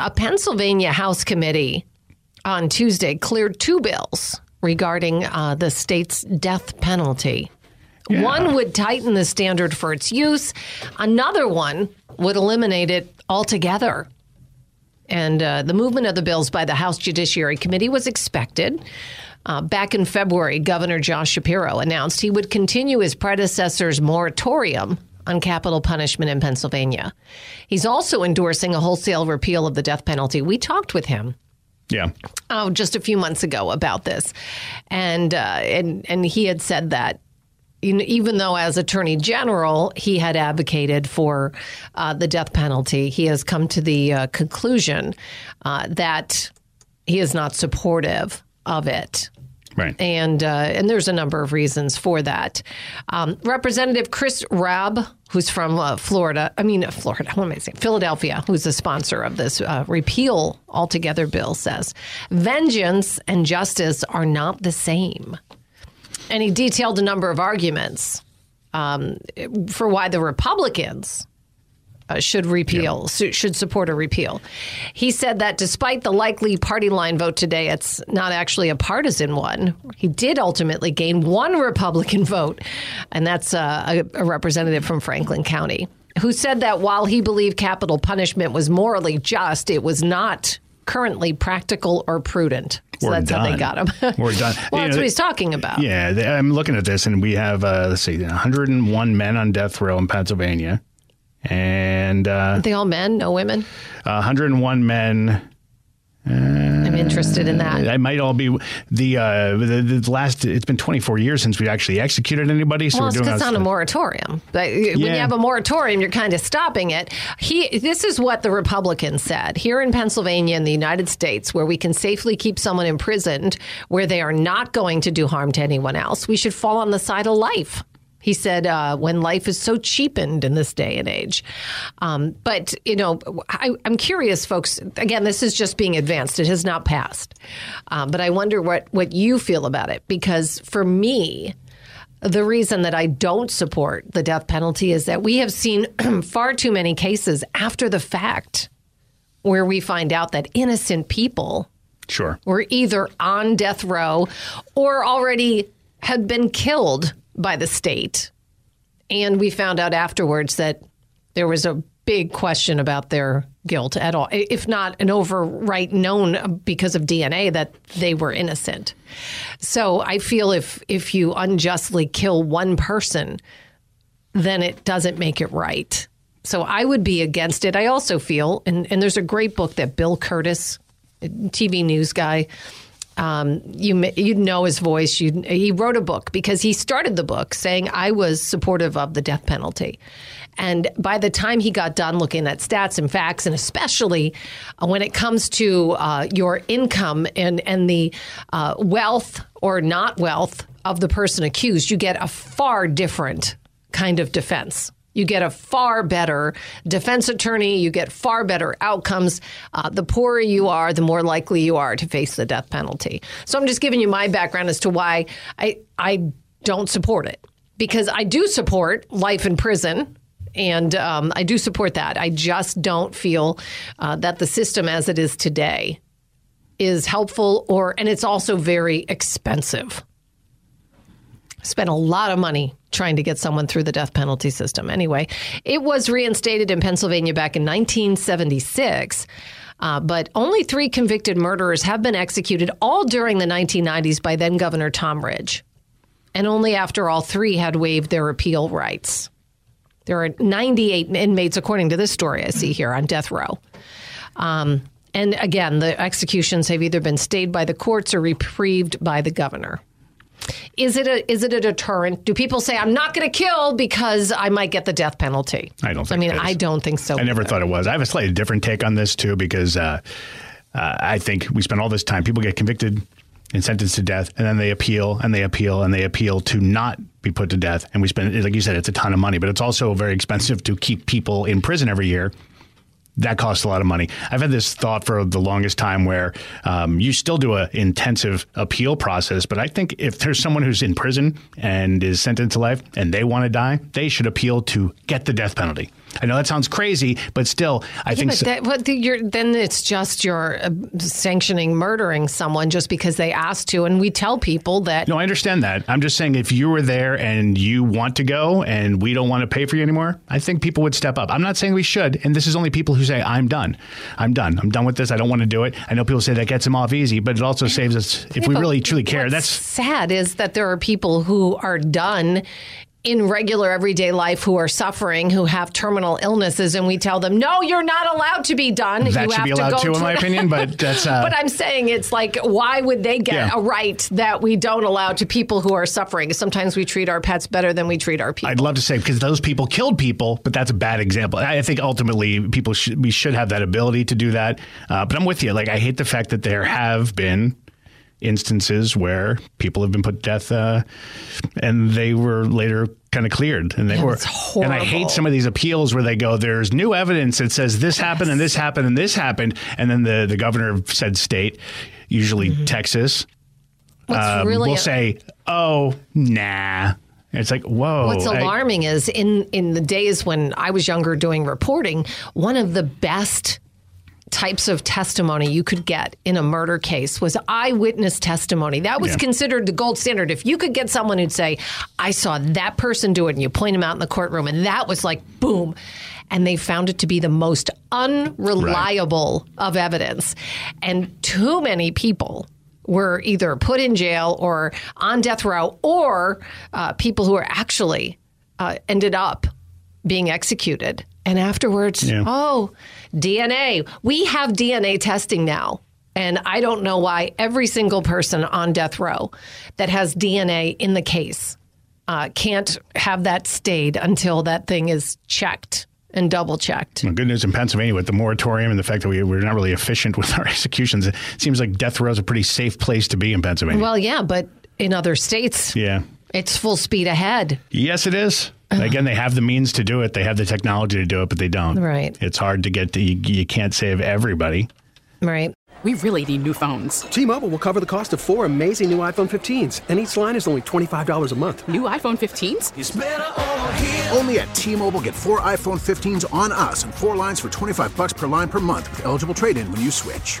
A Pennsylvania House committee on Tuesday cleared two bills regarding uh, the state's death penalty. One would tighten the standard for its use, another one would eliminate it altogether. And uh, the movement of the bills by the House Judiciary Committee was expected. Uh, back in February, Governor Josh Shapiro announced he would continue his predecessor's moratorium on capital punishment in Pennsylvania. He's also endorsing a wholesale repeal of the death penalty. We talked with him Yeah. oh, just a few months ago about this, and uh, and and he had said that. Even though, as Attorney General, he had advocated for uh, the death penalty, he has come to the uh, conclusion uh, that he is not supportive of it. Right. And uh, and there's a number of reasons for that. Um, Representative Chris Rabb, who's from uh, Florida, I mean uh, Florida, what am I saying? Philadelphia, who's the sponsor of this uh, repeal altogether bill, says vengeance and justice are not the same. And he detailed a number of arguments um, for why the Republicans uh, should repeal, su- should support a repeal. He said that despite the likely party line vote today, it's not actually a partisan one. He did ultimately gain one Republican vote, and that's uh, a, a representative from Franklin County, who said that while he believed capital punishment was morally just, it was not currently practical or prudent. So We're that's how they done. got him. We're done. well, You that's know, what he's talking about. Yeah, I'm looking at this, and we have uh, let's see, 101 men on death row in Pennsylvania, and uh, Are they all men, no women? 101 men. I'm interested in that. That might all be the, uh, the the last. It's been 24 years since we actually executed anybody, so well, we're it's doing it's not a moratorium. But when you have a moratorium, you're kind of stopping it. He, this is what the Republicans said here in Pennsylvania, in the United States, where we can safely keep someone imprisoned, where they are not going to do harm to anyone else. We should fall on the side of life. He said, uh, when life is so cheapened in this day and age. Um, but, you know, I, I'm curious, folks. Again, this is just being advanced, it has not passed. Um, but I wonder what, what you feel about it. Because for me, the reason that I don't support the death penalty is that we have seen far too many cases after the fact where we find out that innocent people Sure. were either on death row or already had been killed by the state. And we found out afterwards that there was a big question about their guilt at all, if not an overright known because of DNA that they were innocent. So I feel if if you unjustly kill one person, then it doesn't make it right. So I would be against it. I also feel, and, and there's a great book that Bill Kurtis, TV news guy, um, you you'd know his voice. You'd, he wrote a book because he started the book saying I was supportive of the death penalty, and by the time he got done looking at stats and facts, and especially uh, when it comes to uh, your income and and the uh, wealth or not wealth of the person accused, you get a far different kind of defense. You get a far better defense attorney. You get far better outcomes. Uh, the poorer you are, the more likely you are to face the death penalty. So I'm just giving you my background as to why I I don't support it because I do support life in prison. And um, I do support that. I just don't feel uh, that the system as it is today is helpful or, and it's also very expensive. Spent a lot of money trying to get someone through the death penalty system. Anyway, it was reinstated in Pennsylvania back in 1976. Uh, but only three convicted murderers have been executed, all during the 1990s by then Governor Tom Ridge. And only after all three had waived their appeal rights. There are 98 inmates, according to this story I see here, on death row. Um, and again, the executions have either been stayed by the courts or reprieved by the governor. Is it a is it a deterrent? Do people say I'm not going to kill because I might get the death penalty? I don't. I mean. I don't think so. I never either. thought it was. I have a slightly different take on this too because uh, uh, I think we spend all this time. People get convicted and sentenced to death, and then they appeal and they appeal and they appeal to not be put to death. And we spend, like you said, it's a ton of money, but it's also very expensive to keep people in prison every year. That costs a lot of money. I've had this thought for the longest time where um, you still do an intensive appeal process, but I think if there's someone who's in prison and is sentenced to life and they want to die, they should appeal to get the death penalty. I know that sounds crazy, but still, I Yeah, think but so- that, what the, you're, then it's just you're uh, sanctioning murdering someone just because they asked to. And we tell people that No, I understand that. I'm just saying if you were there and you want to go and we don't want to pay for you anymore, I think people would step up. I'm not saying we should. And this is only people who say, I'm done. I'm done. I'm done with this. I don't want to do it. I know people say that gets them off easy, but it also saves us if Yeah, we really truly care. what's That's sad is that there are people who are done in regular everyday life who are suffering, who have terminal illnesses, and we tell them, no, you're not allowed to be done. that you should be to allowed go too, in my opinion. But that's uh, But I'm saying it's like, why would they get Yeah. a right that we don't allow to people who are suffering? Sometimes we treat our pets better than we treat our people. I'd love to say because those people killed people, but that's a bad example. I I think ultimately people should we should have that ability to do that. Uh, but I'm with you. Like I hate the fact that there have been instances where people have been put to death uh, and they were later kind of cleared and they Yeah, were and I hate some of these appeals where they go there's new evidence that says this happened and this happened and this happened and then the the governor of said state usually Texas Mm-hmm. What's um, really will say oh nah it's like whoa What's I- alarming is in in the days when I was younger doing reporting, one of the best types of testimony you could get in a murder case was eyewitness testimony. That was Yeah. considered the gold standard. If you could get someone who'd say, "I saw that person do it," and you point them out in the courtroom, and that was like boom. And they found it to be the most unreliable of evidence. And too many people were either put in jail or on death row, or uh, people who are actually uh, ended up being executed. And afterwards, Yeah. oh, DNA. We have DNA testing now. And I don't know why every single person on death row that has DNA in the case uh, can't have that stayed until that thing is checked and double checked. Well, good news in Pennsylvania with the moratorium and the fact that we, we're not really efficient with our executions. It seems like death row is a pretty safe place to be in Pennsylvania. Well, yeah, but in other states, yeah. it's full speed ahead. Yes, it is. Again, they have the means to do it. They have the technology to do it, but they don't. Right. It's hard to get to. You, you can't save everybody. Right. We really need new phones. T-Mobile will cover the cost of four amazing new iPhone 15s, and each line is only $25 a month. New iPhone 15s? Only at T-Mobile get four iPhone 15s on us and four lines for 25 bucks per line per month with eligible trade-in when you switch.